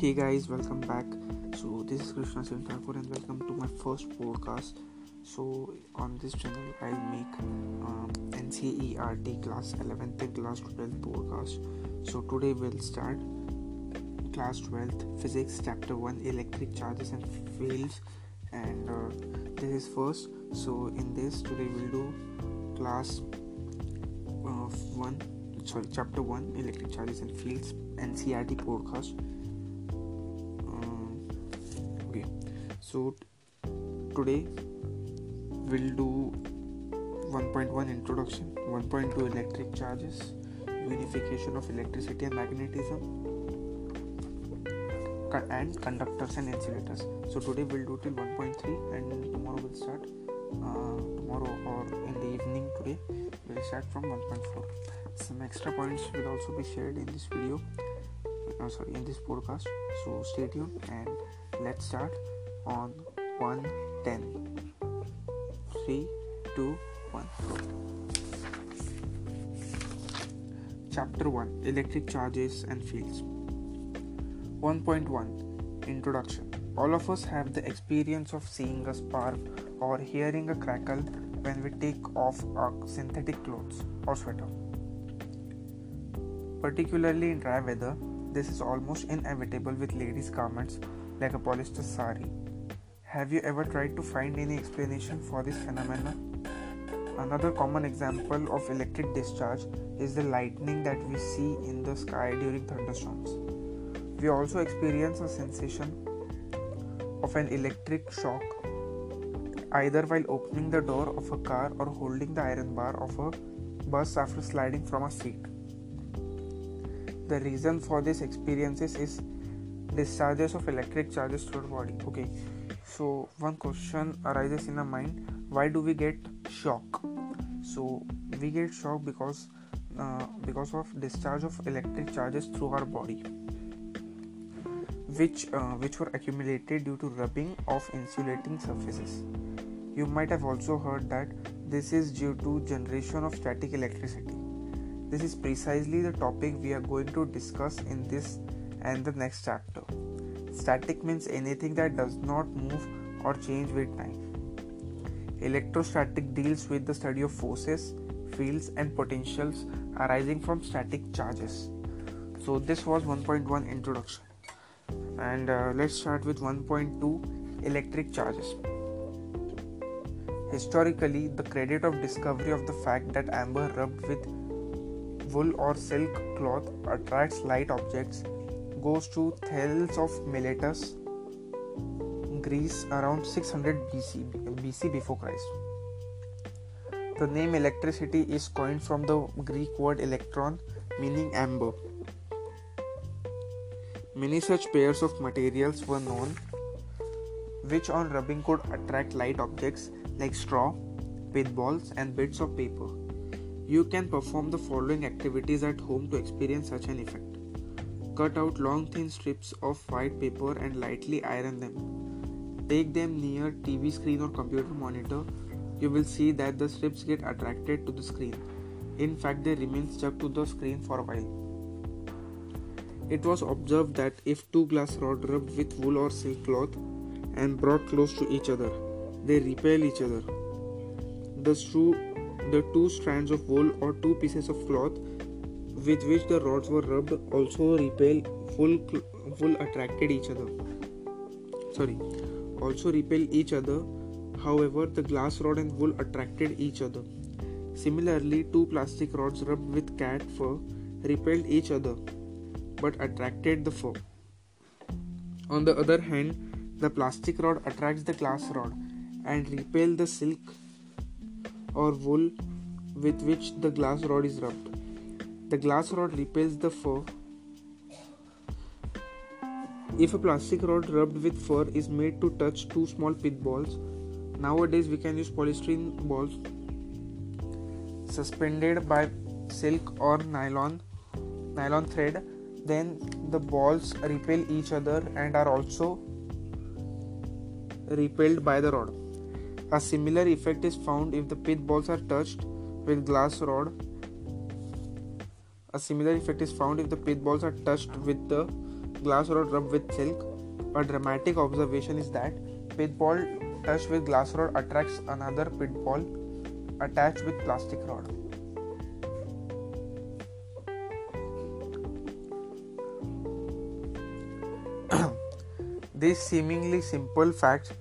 Hey guys, welcome back. So this is Krishna Singh Thakur and welcome to my first podcast. So on this channel, I'll make um, NCERT class 11th and class 12th podcast. So today we'll start class 12th physics chapter 1 electric charges and fields and uh, this is first. So in this today we'll do class uh, 1 sorry chapter 1 electric charges and fields NCERT podcast so today we'll do 1.1 introduction 1.2 electric charges unification of electricity and magnetism and conductors and insulators. So today we'll do till 1.3 and tomorrow we'll start uh, tomorrow or in the evening today we'll start from 1.4 some extra points will also be shared in this video uh, sorry in this podcast. So stay tuned and let's start on 110 3 2 1 chapter 1 electric charges and fields. 1.1 introduction. All of us have the experience of seeing a spark or hearing a crackle when we take off our synthetic clothes or sweater. Particularly in dry weather, this is almost inevitable with ladies' garments like a polyester sari. Have you ever tried to find any explanation for this phenomenon? Another common example of electric discharge is the lightning that we see in the sky during thunderstorms. We also experience a sensation of an electric shock either while opening the door of a car or holding the iron bar of a bus after sliding from a seat the reason for this experiences is discharges of electric charges through the body okay so one question arises in our mind. Why do we get shock? So we get shock because uh, because of discharge of electric charges through our body which uh, which were accumulated due to rubbing of insulating surfaces. You might have also heard that this is due to generation of static electricity. This is precisely the topic we are going to discuss in this and the next chapter. Static means anything that does not move or change with time. Electrostatic deals with the study of forces, fields, and potentials arising from static charges. So, this was 1.1 introduction. And uh, let's start with 1.2 electric charges. Historically, the credit of discovery of the fact that amber rubbed with wool or silk cloth attracts light objects goes to Thales of Miletus, Greece around 600 BC, BC before Christ. The name electricity is coined from the Greek word electron meaning amber. Many such pairs of materials were known which on rubbing could attract light objects like straw, pithballs and bits of paper. You can perform the following activities at home to experience such an effect. Cut out long thin strips of white paper and lightly iron them. Take them near TV screen or computer monitor. You will see that the strips get attracted to the screen. In fact, they remain stuck to the screen for a while. It was observed that if two glass rods rubbed with wool or silk cloth and brought close to each other, they repel each other. The two the two strands of wool or two pieces of cloth with which the rods were rubbed also repel full wool attracted each other. Sorry. Also repel each other. However the glass rod and wool attracted each other. Similarly two plastic rods rubbed with cat fur repelled each other but attracted the fur. On the other hand the plastic rod attracts the glass rod and repel the silk or wool with which the glass rod is rubbed. The glass rod repels the fur. If a plastic rod rubbed with fur is made to touch two small pith balls, nowadays we can use polystyrene balls suspended by silk or nylon nylon thread then the balls repel each other and are also repelled by the rod a similar effect is found if the pith balls are touched with glass rod. A similar effect is found if the pith balls are touched with the glass rod rubbed with silk, a dramatic observation is that pith ball touched with glass rod attracts another pith ball attached with plastic rod. These seemingly simple facts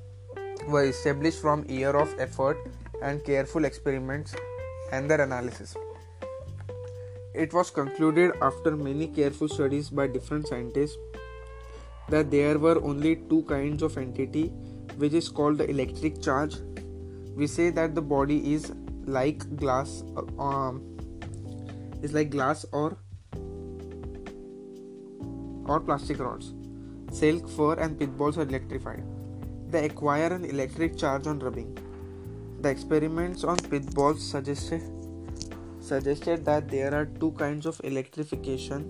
were established from year of effort and careful experiments and their analysis. It was concluded after many careful studies by different scientists that there were only two kinds of entity which is called the electric charge. We say that the body is like glass um, is like glass or or plastic rods. Silk, fur and pith balls are electrified. They acquire an electric charge on rubbing. The experiments on pith balls suggested suggested that there are two kinds of electrification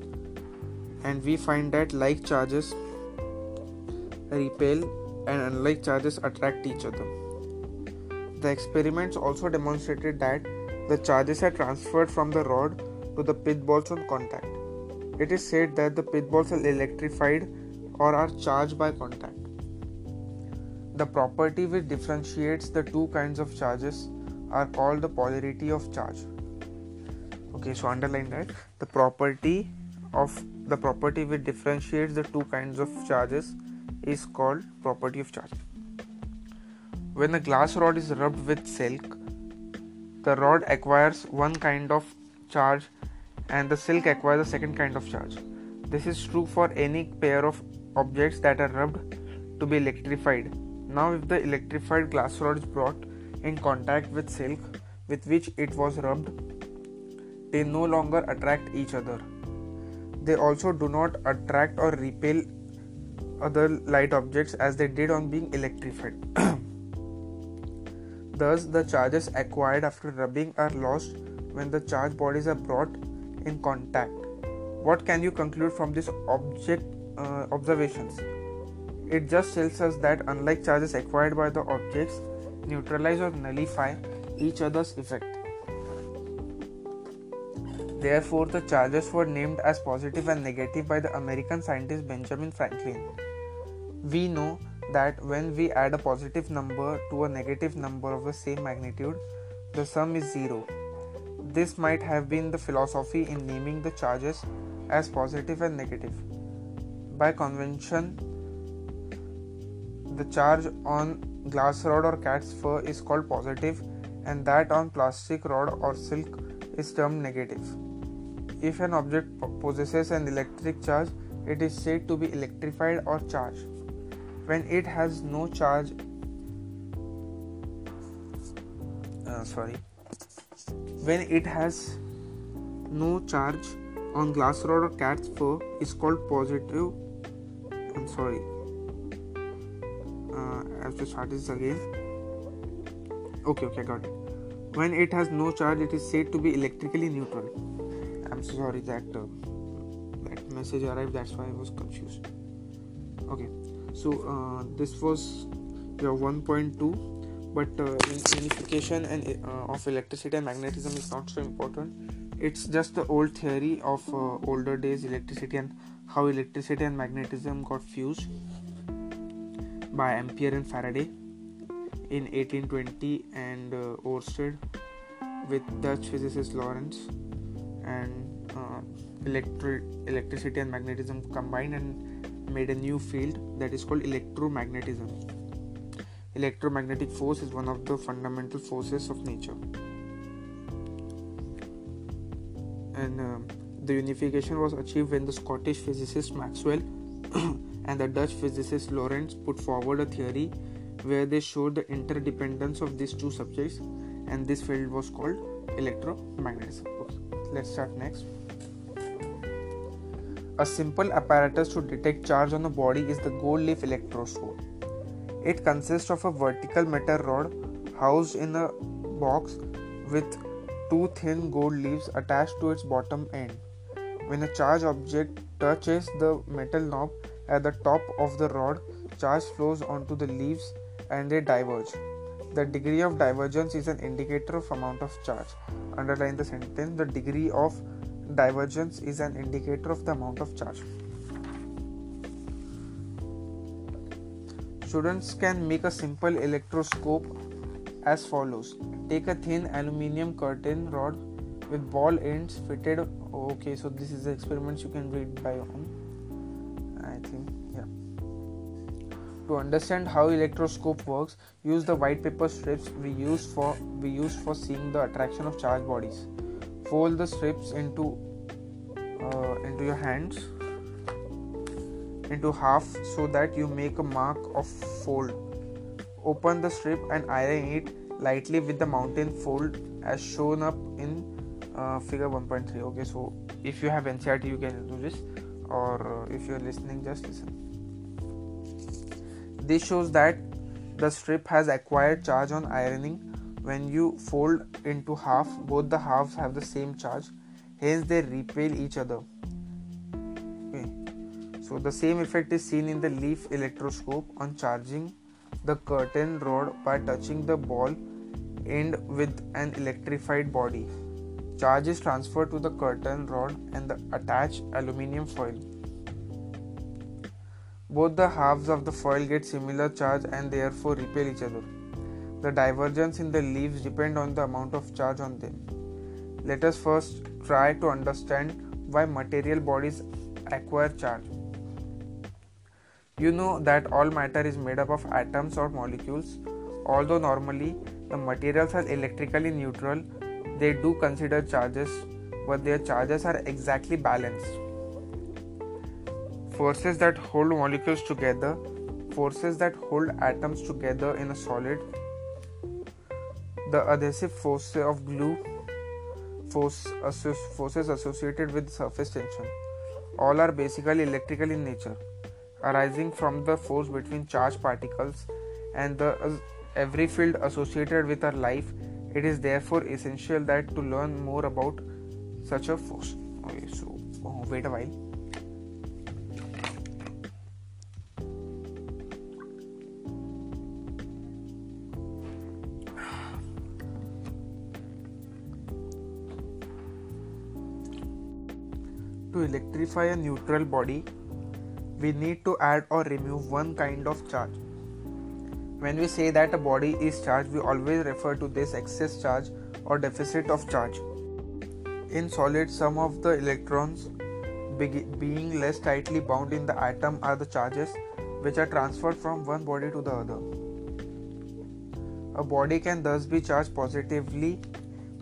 and we find that like charges repel and unlike charges attract each other. The experiments also demonstrated that the charges are transferred from the rod to the pith balls on contact. It is said that the pith balls are electrified or are charged by contact. The property which differentiates the two kinds of charges are called the polarity of charge okay so underline that. The property of the property which differentiates the two kinds of charges is called property of charge. When a glass rod is rubbed with silk the rod acquires one kind of charge and the silk acquires a second kind of charge. This is true for any pair of objects that are rubbed to be electrified. Now if the electrified glass rod is brought in contact with silk with which it was rubbed they no longer attract each other. They also do not attract or repel other light objects as they did on being electrified. Thus, the charges acquired after rubbing are lost when the charged bodies are brought in contact. What can you conclude from these object uh, observations? It just tells us that unlike charges acquired by the objects, neutralize or nullify each other's effect. Therefore, the charges were named as positive and negative by the American scientist Benjamin Franklin. We know that when we add a positive number to a negative number of the same magnitude, the sum is zero. This might have been the philosophy in naming the charges as positive and negative. By convention, the charge on glass rod or cat's fur is called positive, and that on plastic rod or silk is termed negative. If an object possesses an electric charge, it is said to be electrified or charged. When it has no charge, uh, sorry, when it has no charge on glass rod or cat's fur is called positive. I'm sorry. Uh, I have to start this again. Okay, okay, got it. When it has no charge, it is said to be electrically neutral. I'm sorry that uh, that message arrived. That's why I was confused. Okay, so uh, this was your 1.2, but uh, unification and uh, of electricity and magnetism is not so important. It's just the old theory of uh, older days electricity and how electricity and magnetism got fused by Ampere and Faraday in 1820 and uh, Oersted with Dutch physicist Lorentz and uh, electri- electricity and magnetism combined and made a new field that is called electromagnetism. Electromagnetic force is one of the fundamental forces of nature. And uh, the unification was achieved when the Scottish physicist Maxwell and the Dutch physicist Lorentz put forward a theory where they showed the interdependence of these two subjects, and this field was called electromagnetism. Let's start next a simple apparatus to detect charge on the body is the gold leaf electroscope it consists of a vertical metal rod housed in a box with two thin gold leaves attached to its bottom end when a charged object touches the metal knob at the top of the rod charge flows onto the leaves and they diverge the degree of divergence is an indicator of amount of charge. Underline the sentence. The degree of divergence is an indicator of the amount of charge. Students can make a simple electroscope as follows. Take a thin aluminium curtain rod with ball ends fitted. Okay so this is the experiments you can read by own i think yeah. To understand how electroscope works use the white paper strips we use for we use for seeing the attraction of charged bodies fold the strips into uh, into your hands into half so that you make a mark of fold. Open the strip and iron it lightly with the mountain fold as shown up in uh, figure 1.3 okay so if you have NCERT you can do this or uh, if you are listening just listen. This shows that the strip has acquired charge on ironing when you fold into half both the halves have the same charge hence they repel each other okay so the same effect is seen in the leaf electroscope on charging the curtain rod by touching the ball end with an electrified body. Charge is transferred to the curtain rod and the attached aluminium foil. Both the halves of the foil get similar charge and therefore repel each other. The divergence in the leaves depend on the amount of charge on them. Let us first try to understand why material bodies acquire charge. You know that all matter is made up of atoms or molecules. Although normally the materials are electrically neutral, they do consider charges, but their charges are exactly balanced. Forces that hold molecules together, forces that hold atoms together in a solid, the adhesive force of glue, force, forces associated with surface tension, all are basically electrical in nature arising from the force between charged particles and the uh, every field associated with our life. It is therefore essential that to learn more about such a force. Okay so oh, wait a while electrify a neutral body we need to add or remove one kind of charge. When we say that a body is charged, we always refer to this excess charge or deficit of charge. In solids, some of the electrons being less tightly bound in the atom are the charges which are transferred from one body to the other. A body can thus be charged positively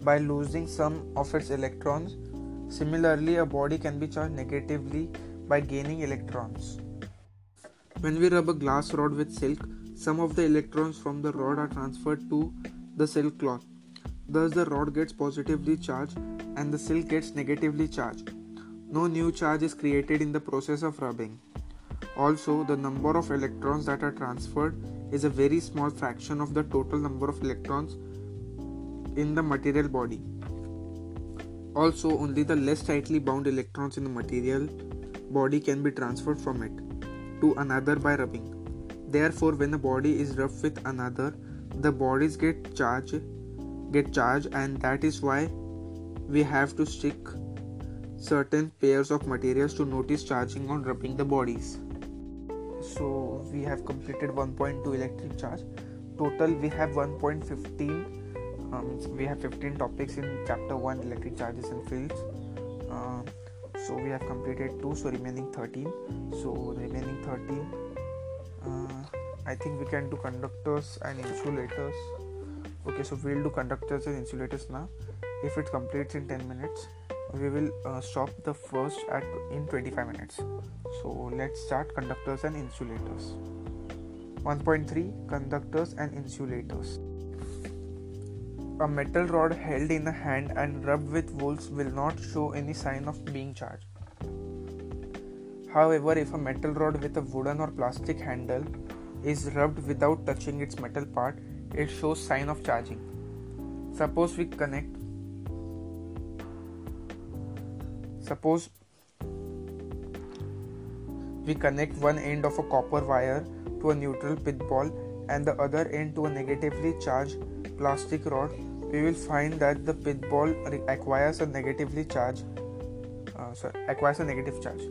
by losing some of its electrons. Similarly, a body can be charged negatively by gaining electrons. When we rub a glass rod with silk, some of the electrons from the rod are transferred to the silk cloth. Thus, the rod gets positively charged and the silk gets negatively charged. No new charge is created in the process of rubbing. Also, the number of electrons that are transferred is a very small fraction of the total number of electrons in the material body. Also, only the less tightly bound electrons in the material body can be transferred from it to another by rubbing. Therefore, when a body is rubbed with another, the bodies get charged, get charged, and that is why we have to stick certain pairs of materials to notice charging on rubbing the bodies. So we have completed 1.2 electric charge. Total we have 1.15. Um, we have 15 topics in chapter 1 electric charges and fields. Uh, so we have completed two so remaining 13 so remaining 13 uh, i think we can do conductors and insulators. Okay so we'll do conductors and insulators now. If it completes in 10 minutes we will uh, stop the first at in 25 minutes. So let's start conductors and insulators. 1.3 conductors and insulators a metal rod held in a hand and rubbed with wools will not show any sign of being charged. However, if a metal rod with a wooden or plastic handle is rubbed without touching its metal part, it shows sign of charging. Suppose we connect Suppose we connect one end of a copper wire to a neutral pith ball and the other end to a negatively charged plastic rod we will find that the pith ball acquires a negatively charge uh, sorry, acquires a negative charge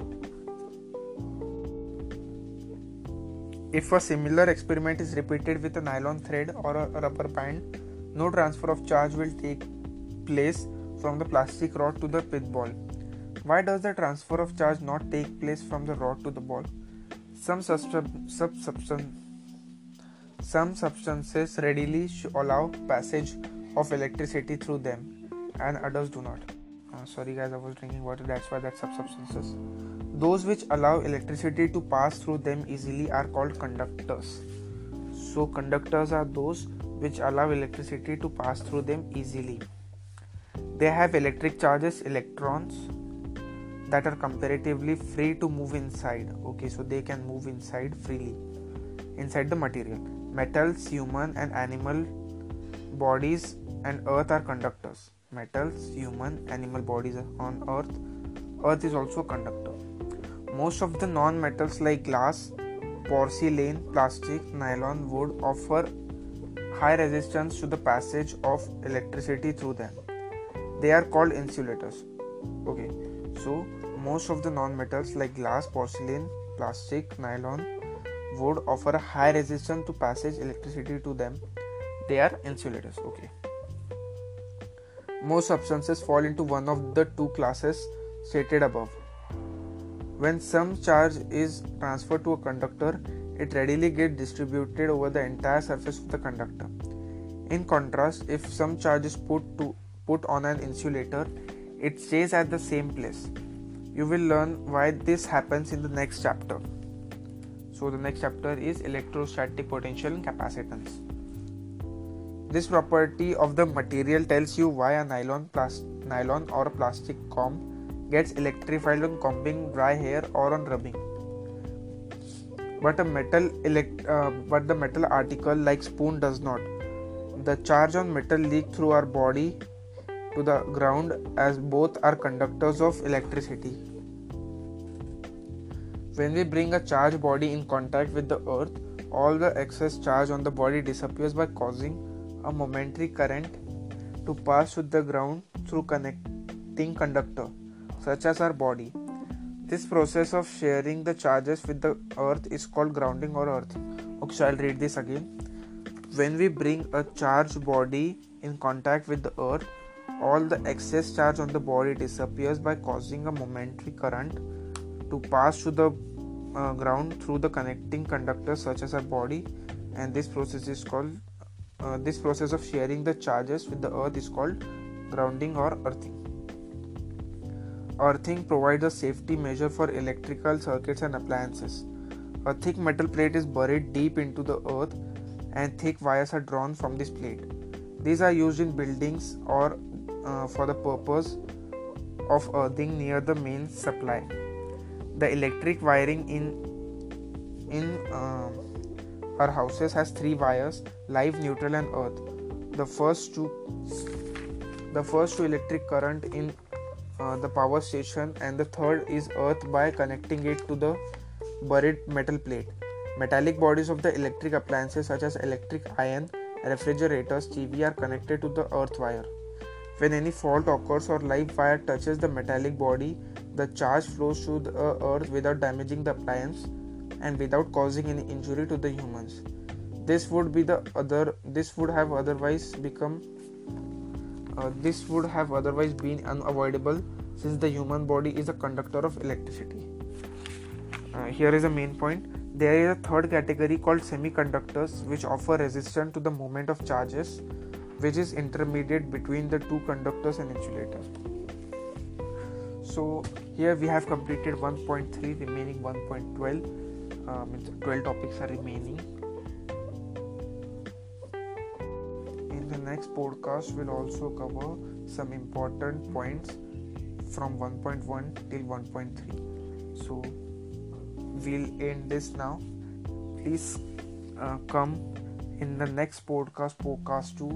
if a similar experiment is repeated with a nylon thread or a rubber band, no transfer of charge will take place from the plastic rod to the pith ball. Why does the transfer of charge not take place from the rod to the ball? Some, some substances readily allow passage of electricity through them, and others do not. Uh, sorry, guys, I was drinking water, that's why that's substances. Those which allow electricity to pass through them easily are called conductors. So, conductors are those which allow electricity to pass through them easily. They have electric charges, electrons that are comparatively free to move inside. Okay, so they can move inside freely inside the material. Metals, human and animal bodies, and earth are conductors. Metals, human, animal bodies on earth. Earth is also a conductor. Most of the non metals like glass, porcelain, plastic, nylon, wood offer high resistance to the passage of electricity through them. They are called insulators. Okay, so most of the non-metals like glass, porcelain, plastic, nylon, wood offer a high resistance to passage electricity to them. They are insulators. Okay. Most substances fall into one of the two classes stated above. When some charge is transferred to a conductor, it readily gets distributed over the entire surface of the conductor. In contrast, if some charge is put to put on an insulator, it stays at the same place. You will learn why this happens in the next chapter. So the next chapter is electrostatic potential and capacitance. This property of the material tells you why a nylon, plas- nylon or plastic comb gets electrified on combing dry hair or on rubbing. But a metal elect uh, but the metal article like spoon does not. The charge on metal leak through our body to the ground as both are conductors of electricity. When we bring a charged body in contact with the earth all the excess charge on the body disappears by causing a momentary current to pass to the ground through connecting conductor such as our body this process of sharing the charges with the earth is called grounding or earthing. Okay, I'll read this again. When we bring a charged body in contact with the earth, all the excess charge on the body disappears by causing a momentary current to pass to the uh, ground through the connecting conductors such as our body and this process is called uh, this process of sharing the charges with the earth is called grounding or earthing Earthing provides a safety measure for electrical circuits and appliances. A thick metal plate is buried deep into the earth and thick wires are drawn from this plate. These are used in buildings or uh, for the purpose of earthing near the main supply. The electric wiring in in uh, our houses has three wires: live, neutral, and earth. The first two the first two electric current in uh, the power station and the third is earth by connecting it to the buried metal plate. Metallic bodies of the electric appliances such as electric iron refrigerators tv are connected to the earth wire. When any fault occurs or live wire touches the metallic body the charge flows to the earth without damaging the appliance and without causing any injury to the humans this would be the other this would have otherwise become uh, this would have otherwise been unavoidable since the human body is a conductor of electricity. Uh, here is a main point. There is a third category called semiconductors which offer resistance to the movement of charges which is intermediate between the two conductors and insulators. So here we have completed 1.3 remaining 1.12 um, 12 topics are remaining. In the next podcast we will also cover some important points from 1.1 till 1.3 so we'll end this now. Please uh, come in the next podcast podcast 2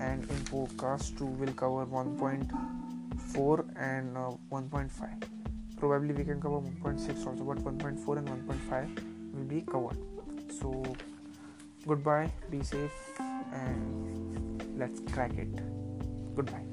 and in podcast 2 we'll cover 1.4 and uh, 1.5 probably we can cover 1.6 also but 1.4 and 1.5 will be covered so goodbye be safe and let's crack it. Goodbye.